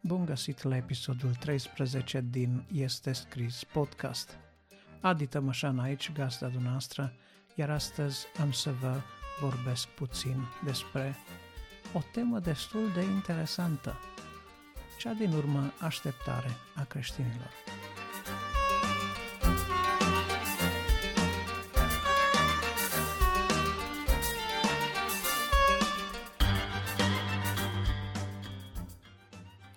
Bun găsit la episodul 13 din Este Scris podcast. Adi Tămășan aici, gazda dumneavoastră, iar astăzi am să vă vorbesc puțin despre o temă destul de interesantă, cea din urmă așteptare a creștinilor.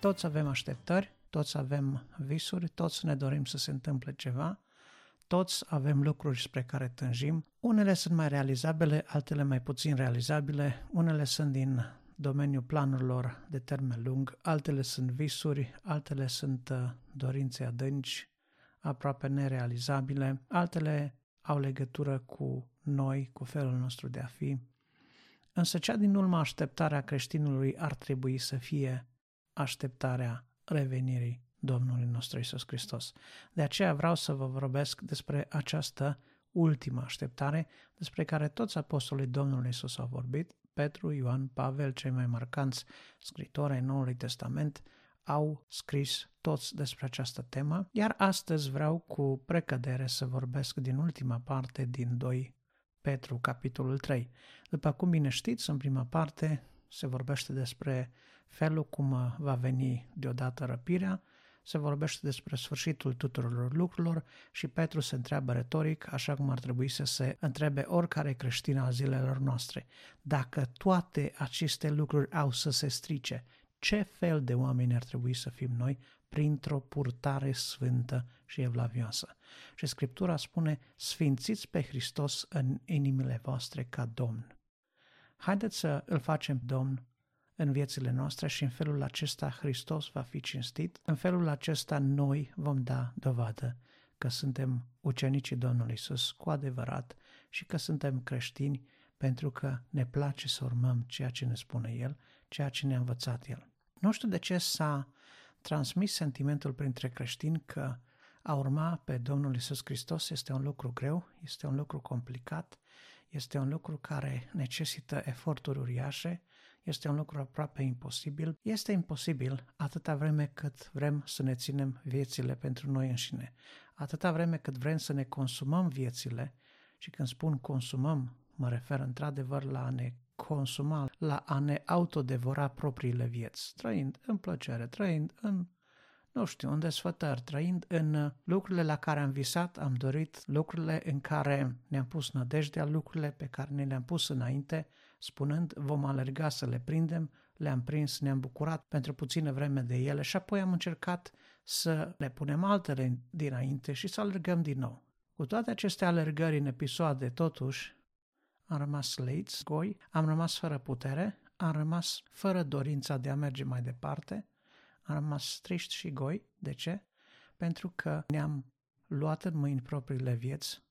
Toți avem așteptări, toți avem visuri, toți ne dorim să se întâmple ceva, toți avem lucruri spre care tânjim. Unele sunt mai realizabile, altele mai puțin realizabile, unele sunt din domeniul planurilor de termen lung, altele sunt visuri, altele sunt uh, dorințe adânci, aproape nerealizabile, altele au legătură cu noi, cu felul nostru de a fi. Însă cea din urmă așteptarea creștinului ar trebui să fie așteptarea revenirii Domnului nostru Isus Hristos. De aceea vreau să vă vorbesc despre această ultimă așteptare despre care toți apostolii Domnului Isus au vorbit, Petru, Ioan, Pavel, cei mai marcanți scritori ai Noului Testament, au scris toți despre această temă, iar astăzi vreau cu precădere să vorbesc din ultima parte din 2 Petru, capitolul 3. După cum bine știți, în prima parte se vorbește despre felul cum va veni deodată răpirea, se vorbește despre sfârșitul tuturor lucrurilor și Petru se întreabă retoric, așa cum ar trebui să se întrebe oricare creștin al zilelor noastre. Dacă toate aceste lucruri au să se strice, ce fel de oameni ar trebui să fim noi printr-o purtare sfântă și evlavioasă? Și Scriptura spune, sfințiți pe Hristos în inimile voastre ca Domn. Haideți să îl facem Domn în viețile noastre și în felul acesta Hristos va fi cinstit. În felul acesta noi vom da dovadă că suntem ucenicii Domnului Isus cu adevărat și că suntem creștini pentru că ne place să urmăm ceea ce ne spune El, ceea ce ne-a învățat El. Nu știu de ce s-a transmis sentimentul printre creștini că a urma pe Domnul Isus Hristos este un lucru greu, este un lucru complicat, este un lucru care necesită eforturi uriașe, este un lucru aproape imposibil. Este imposibil atâta vreme cât vrem să ne ținem viețile pentru noi înșine. Atâta vreme cât vrem să ne consumăm viețile și când spun consumăm, mă refer într-adevăr la a ne consuma, la a ne autodevora propriile vieți, trăind în plăcere, trăind în nu știu, în desfătări, trăind în lucrurile la care am visat, am dorit, lucrurile în care ne-am pus nădejdea, lucrurile pe care ne le-am pus înainte, spunând vom alerga să le prindem, le-am prins, ne-am bucurat pentru puțină vreme de ele și apoi am încercat să le punem altele dinainte și să alergăm din nou. Cu toate aceste alergări în episoade, totuși, am rămas leiți, goi, am rămas fără putere, am rămas fără dorința de a merge mai departe, am rămas triști și goi. De ce? Pentru că ne-am luat în mâini propriile vieți,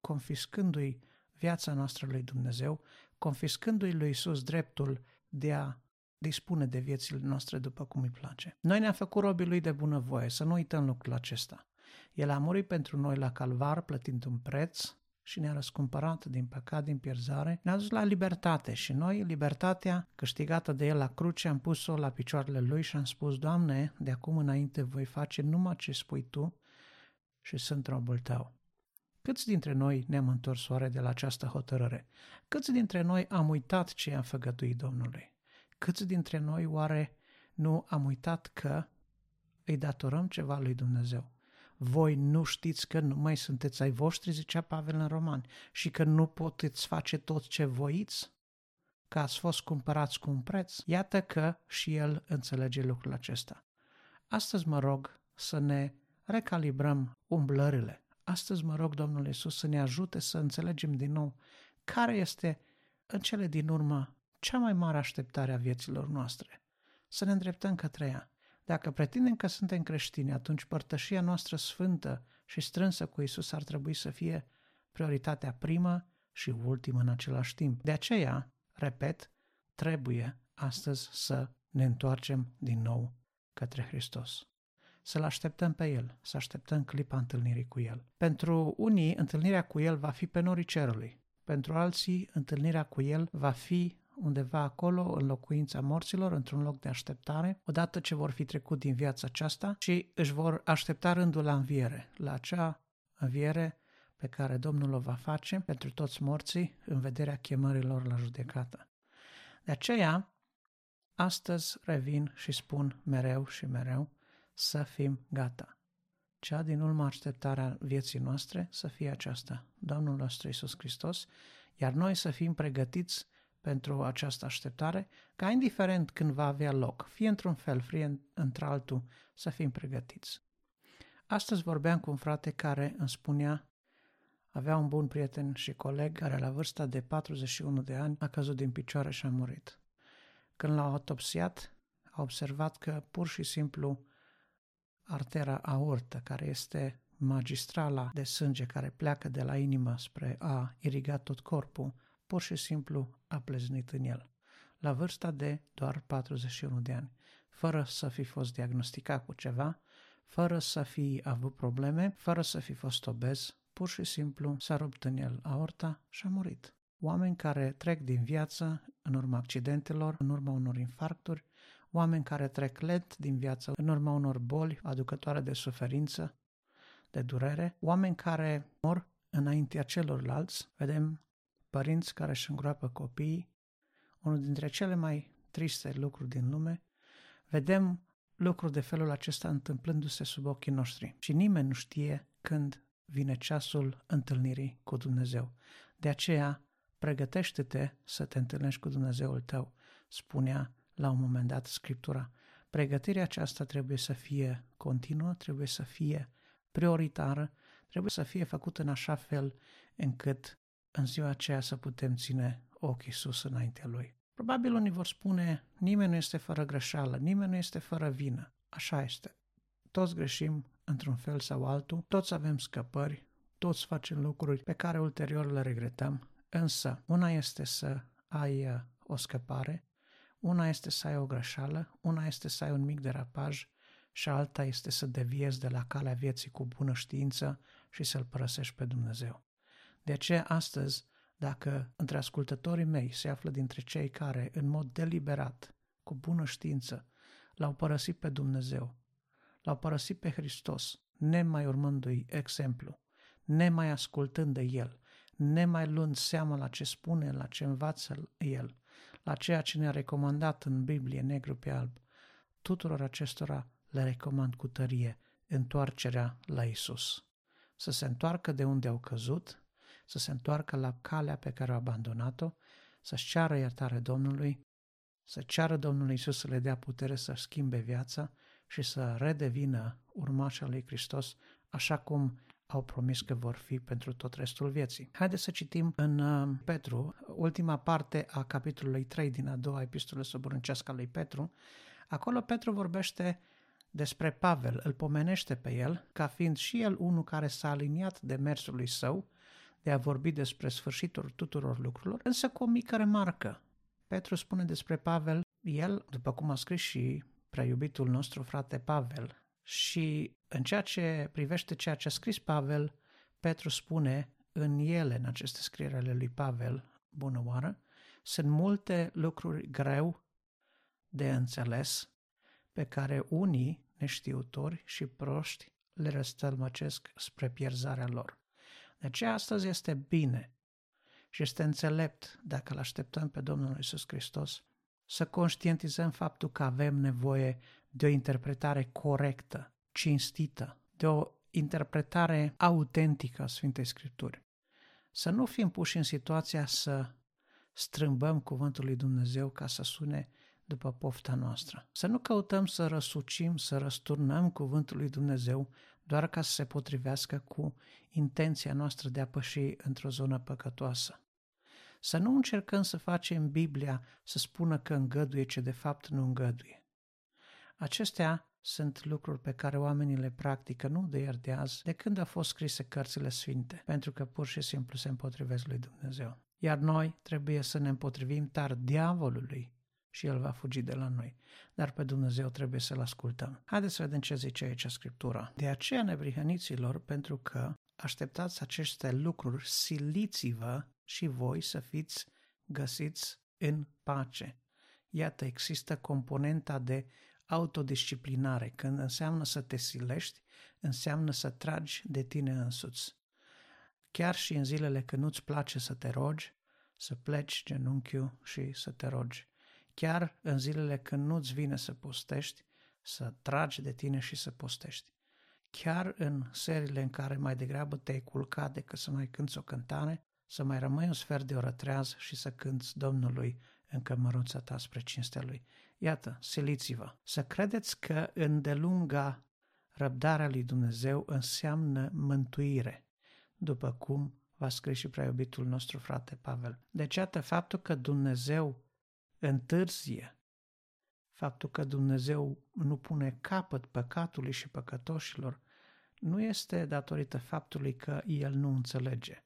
confiscându-i viața noastră lui Dumnezeu, confiscându-i lui Isus dreptul de a dispune de viețile noastre după cum îi place. Noi ne-am făcut robii lui de bunăvoie, să nu uităm lucrul acesta. El a murit pentru noi la calvar, plătind un preț și ne-a răscumpărat din păcat, din pierzare, ne-a dus la libertate și noi, libertatea câștigată de El la cruce, am pus-o la picioarele Lui și am spus, Doamne, de acum înainte voi face numai ce spui Tu și sunt robul Tău. Câți dintre noi ne-am întors oare de la această hotărâre? Câți dintre noi am uitat ce am făgăduit Domnului? Câți dintre noi oare nu am uitat că îi datorăm ceva lui Dumnezeu? Voi nu știți că nu mai sunteți ai voștri, zicea Pavel în Roman, și că nu puteți face tot ce voiți? Că ați fost cumpărați cu un preț? Iată că și el înțelege lucrul acesta. Astăzi mă rog să ne recalibrăm umblările, Astăzi mă rog Domnul Iisus să ne ajute să înțelegem din nou care este în cele din urmă cea mai mare așteptare a vieților noastre. Să ne îndreptăm către ea. Dacă pretindem că suntem creștini, atunci părtășia noastră sfântă și strânsă cu Isus ar trebui să fie prioritatea primă și ultimă în același timp. De aceea, repet, trebuie astăzi să ne întoarcem din nou către Hristos. să-L așteptăm pe El, să așteptăm clipa întâlnirii cu El. Pentru unii, întâlnirea cu El va fi pe norii cerului. Pentru alții, întâlnirea cu El va fi undeva acolo, în locuința morților, într-un loc de așteptare, odată ce vor fi trecut din viața aceasta și își vor aștepta rândul la înviere, la acea înviere pe care Domnul o va face pentru toți morții în vederea chemărilor la judecată. De aceea, astăzi revin și spun mereu și mereu să fim gata. Cea din urmă așteptarea vieții noastre să fie aceasta, Domnul nostru Isus Hristos, iar noi să fim pregătiți pentru această așteptare, ca indiferent când va avea loc, fie într-un fel, fie într-altul, să fim pregătiți. Astăzi vorbeam cu un frate care îmi spunea, avea un bun prieten și coleg care la vârsta de 41 de ani a căzut din picioare și a murit. Când l-au autopsiat, a observat că pur și simplu artera aortă, care este magistrala de sânge care pleacă de la inimă spre a iriga tot corpul, pur și simplu a pleznit în el, la vârsta de doar 41 de ani, fără să fi fost diagnosticat cu ceva, fără să fi avut probleme, fără să fi fost obez, pur și simplu s-a rupt în el aorta și a murit. Oameni care trec din viață în urma accidentelor, în urma unor infarcturi, oameni care trec lent din viață în urma unor boli aducătoare de suferință, de durere, oameni care mor înaintea celorlalți, vedem părinți care își îngroapă copiii, unul dintre cele mai triste lucruri din lume, vedem lucruri de felul acesta întâmplându-se sub ochii noștri și nimeni nu știe când vine ceasul întâlnirii cu Dumnezeu. De aceea, pregătește-te să te întâlnești cu Dumnezeul tău, spunea la un moment dat Scriptura. Pregătirea aceasta trebuie să fie continuă, trebuie să fie prioritară, trebuie să fie făcută în așa fel încât în ziua aceea să putem ține ochii sus înaintea Lui. Probabil unii vor spune, nimeni nu este fără greșeală, nimeni nu este fără vină. Așa este. Toți greșim într-un fel sau altul, toți avem scăpări, toți facem lucruri pe care ulterior le regretăm, însă una este să ai uh, o scăpare, una este să ai o greșeală, una este să ai un mic derapaj și alta este să deviezi de la calea vieții cu bună știință și să-L părăsești pe Dumnezeu. De aceea astăzi, dacă între ascultătorii mei se află dintre cei care, în mod deliberat, cu bună știință, l-au părăsit pe Dumnezeu, l-au părăsit pe Hristos, nemai urmându-i exemplu, nemai ascultând de El, nemai luând seama la ce spune, la ce învață El, la ceea ce ne-a recomandat în Biblie negru pe alb, tuturor acestora le recomand cu tărie întoarcerea la Isus. Să se întoarcă de unde au căzut, să se întoarcă la calea pe care au abandonat-o, să-și ceară iertare Domnului, să ceară Domnului Isus să le dea putere să schimbe viața și să redevină urmașa lui Hristos, așa cum au promis că vor fi pentru tot restul vieții. Haideți să citim în uh, Petru, ultima parte a capitolului 3 din a doua epistolă soborâncească a lui Petru. Acolo Petru vorbește despre Pavel, îl pomenește pe el ca fiind și el unul care s-a aliniat de mersului său de a vorbi despre sfârșitul tuturor lucrurilor, însă cu o mică remarcă. Petru spune despre Pavel, el, după cum a scris și prea iubitul nostru frate Pavel, și în ceea ce privește ceea ce a scris Pavel, Petru spune în ele, în aceste scrieri ale lui Pavel, bună oară, sunt multe lucruri greu de înțeles pe care unii neștiutori și proști le răstălmăcesc spre pierzarea lor. De aceea astăzi este bine și este înțelept, dacă îl așteptăm pe Domnul Isus Hristos, să conștientizăm faptul că avem nevoie de o interpretare corectă, cinstită, de o interpretare autentică a Sfintei Scripturi. Să nu fim puși în situația să strâmbăm cuvântul lui Dumnezeu ca să sune după pofta noastră. Să nu căutăm să răsucim, să răsturnăm cuvântul lui Dumnezeu doar ca să se potrivească cu intenția noastră de a păși într-o zonă păcătoasă. Să nu încercăm să facem Biblia să spună că îngăduie ce de fapt nu îngăduie. Acestea sunt lucruri pe care oamenii le practică nu de ieri de azi, de când au fost scrise cărțile sfinte, pentru că pur și simplu se împotrivesc lui Dumnezeu. Iar noi trebuie să ne împotrivim tar diavolului și El va fugi de la noi. Dar pe Dumnezeu trebuie să-L ascultăm. Haideți să vedem ce zice aici Scriptura. De aceea, nebrihăniților, pentru că așteptați aceste lucruri, siliți-vă și voi să fiți găsiți în pace. Iată, există componenta de autodisciplinare. Când înseamnă să te silești, înseamnă să tragi de tine însuți. Chiar și în zilele când nu-ți place să te rogi, să pleci genunchiul și să te rogi. Chiar în zilele când nu-ți vine să postești, să tragi de tine și să postești. Chiar în serile în care mai degrabă te-ai culcat decât să mai cânți o cântare, să mai rămâi un sfert de oră treaz și să cânți Domnului în cămăruța ta spre cinstea Lui. Iată, siliți-vă. Să credeți că îndelunga răbdarea lui Dumnezeu înseamnă mântuire, după cum va scrie și prea iubitul nostru frate Pavel. Deci, iată, faptul că Dumnezeu întârzie, faptul că Dumnezeu nu pune capăt păcatului și păcătoșilor, nu este datorită faptului că El nu înțelege,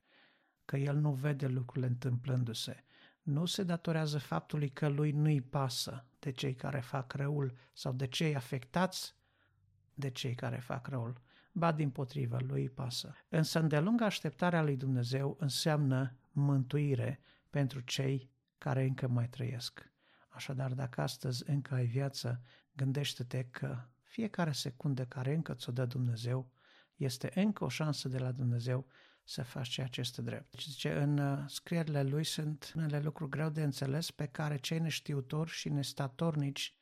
că El nu vede lucrurile întâmplându-se, nu se datorează faptului că lui nu-i pasă de cei care fac răul sau de cei afectați de cei care fac răul, ba din potrivă, lui îi pasă. Însă îndelungă așteptarea lui Dumnezeu înseamnă mântuire pentru cei care încă mai trăiesc. Așadar, dacă astăzi încă ai viață, gândește-te că fiecare secundă care încă ți-o dă Dumnezeu este încă o șansă de la Dumnezeu să faci ceea ce este drept. Deci, zice, în uh, scrierile lui sunt unele lucruri greu de înțeles pe care cei neștiutori și nestatornici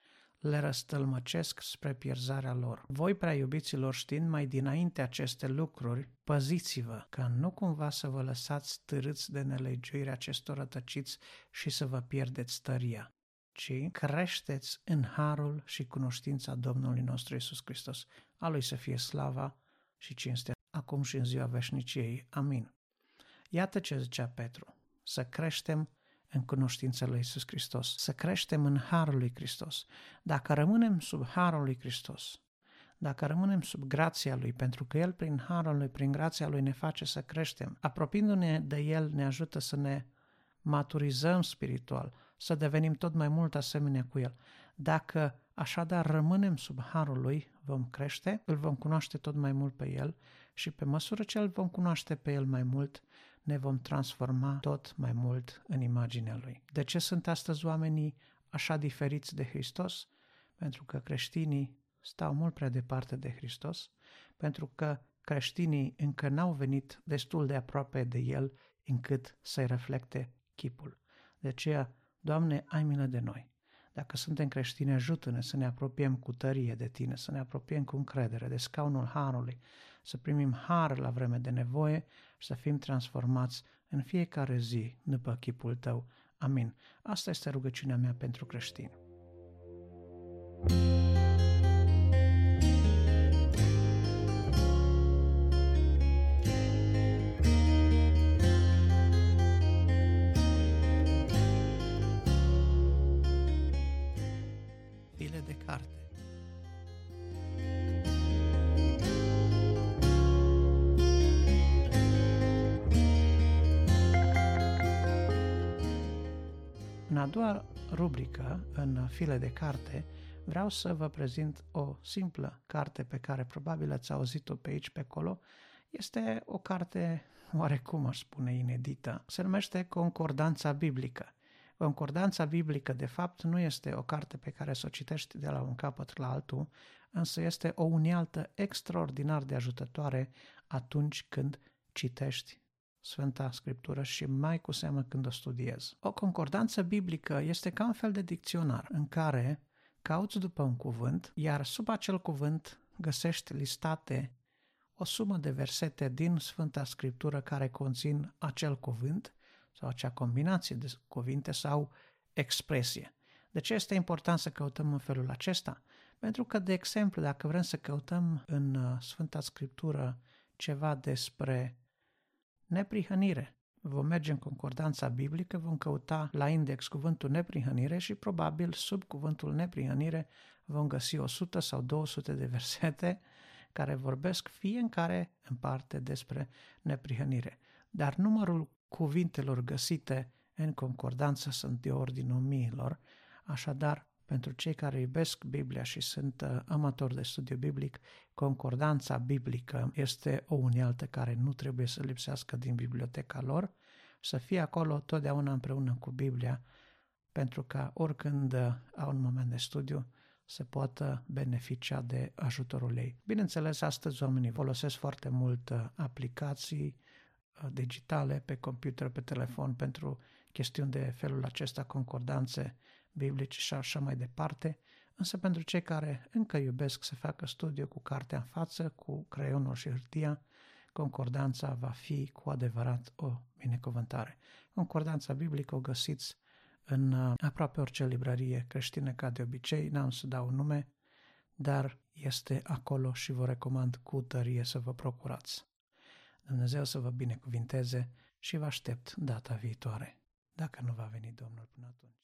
le răstălmăcesc spre pierzarea lor. Voi, prea iubiților, știind mai dinainte aceste lucruri, păziți-vă ca nu cumva să vă lăsați târâți de nelegiuirea acestor rătăciți și să vă pierdeți tăria ci creșteți în harul și cunoștința Domnului nostru Isus Hristos. A Lui să fie slava și cinstea acum și în ziua veșniciei. Amin. Iată ce zicea Petru, să creștem în cunoștința lui Isus Hristos, să creștem în Harul lui Hristos. Dacă rămânem sub Harul lui Hristos, dacă rămânem sub grația Lui, pentru că El prin Harul Lui, prin grația Lui ne face să creștem, apropiindu-ne de El ne ajută să ne maturizăm spiritual, să devenim tot mai mult asemenea cu El. Dacă așadar rămânem sub Harul Lui, vom crește, îl vom cunoaște tot mai mult pe El și pe măsură ce îl vom cunoaște pe El mai mult, ne vom transforma tot mai mult în imaginea Lui. De ce sunt astăzi oamenii așa diferiți de Hristos? Pentru că creștinii stau mult prea departe de Hristos, pentru că creștinii încă n-au venit destul de aproape de El încât să-i reflecte chipul. De aceea, Doamne, ai milă de noi. Dacă suntem creștini, ajută-ne să ne apropiem cu tărie de Tine, să ne apropiem cu încredere de scaunul Harului, să primim har la vreme de nevoie și să fim transformați în fiecare zi după chipul Tău. Amin. Asta este rugăciunea mea pentru creștini. În a doua rubrică, în file de carte, vreau să vă prezint o simplă carte pe care probabil ați auzit-o pe aici, pe acolo. Este o carte oarecum aș spune inedită. Se numește Concordanța Biblică. Concordanța biblică, de fapt, nu este o carte pe care să o citești de la un capăt la altul, însă este o unealtă extraordinar de ajutătoare atunci când citești Sfânta Scriptură și mai cu seamă când o studiez. O concordanță biblică este ca un fel de dicționar în care cauți după un cuvânt, iar sub acel cuvânt găsești listate o sumă de versete din Sfânta Scriptură care conțin acel cuvânt sau acea combinație de cuvinte sau expresie. De ce este important să căutăm în felul acesta? Pentru că, de exemplu, dacă vrem să căutăm în uh, Sfânta Scriptură ceva despre neprihănire. Vom merge în concordanța biblică, vom căuta la index cuvântul neprihănire și probabil sub cuvântul neprihănire vom găsi 100 sau 200 de versete care vorbesc fiecare în parte despre neprihănire. Dar numărul cuvintelor găsite în concordanță sunt de ordinul miilor, Așadar, pentru cei care iubesc Biblia și sunt uh, amatori de studiu biblic, concordanța biblică este o unealtă care nu trebuie să lipsească din biblioteca lor, să fie acolo totdeauna împreună cu Biblia, pentru că oricând uh, au un moment de studiu, să poată beneficia de ajutorul ei. Bineînțeles, astăzi oamenii folosesc foarte mult uh, aplicații digitale pe computer, pe telefon pentru chestiuni de felul acesta, concordanțe biblici și așa mai departe, însă pentru cei care încă iubesc să facă studiu cu cartea în față, cu creionul și hârtia, concordanța va fi cu adevărat o binecuvântare. Concordanța biblică o găsiți în uh, aproape orice librărie creștină ca de obicei, n-am să dau nume, dar este acolo și vă recomand cu tărie să vă procurați. Dumnezeu să vă binecuvinteze și vă aștept data viitoare, dacă nu va veni Domnul până atunci.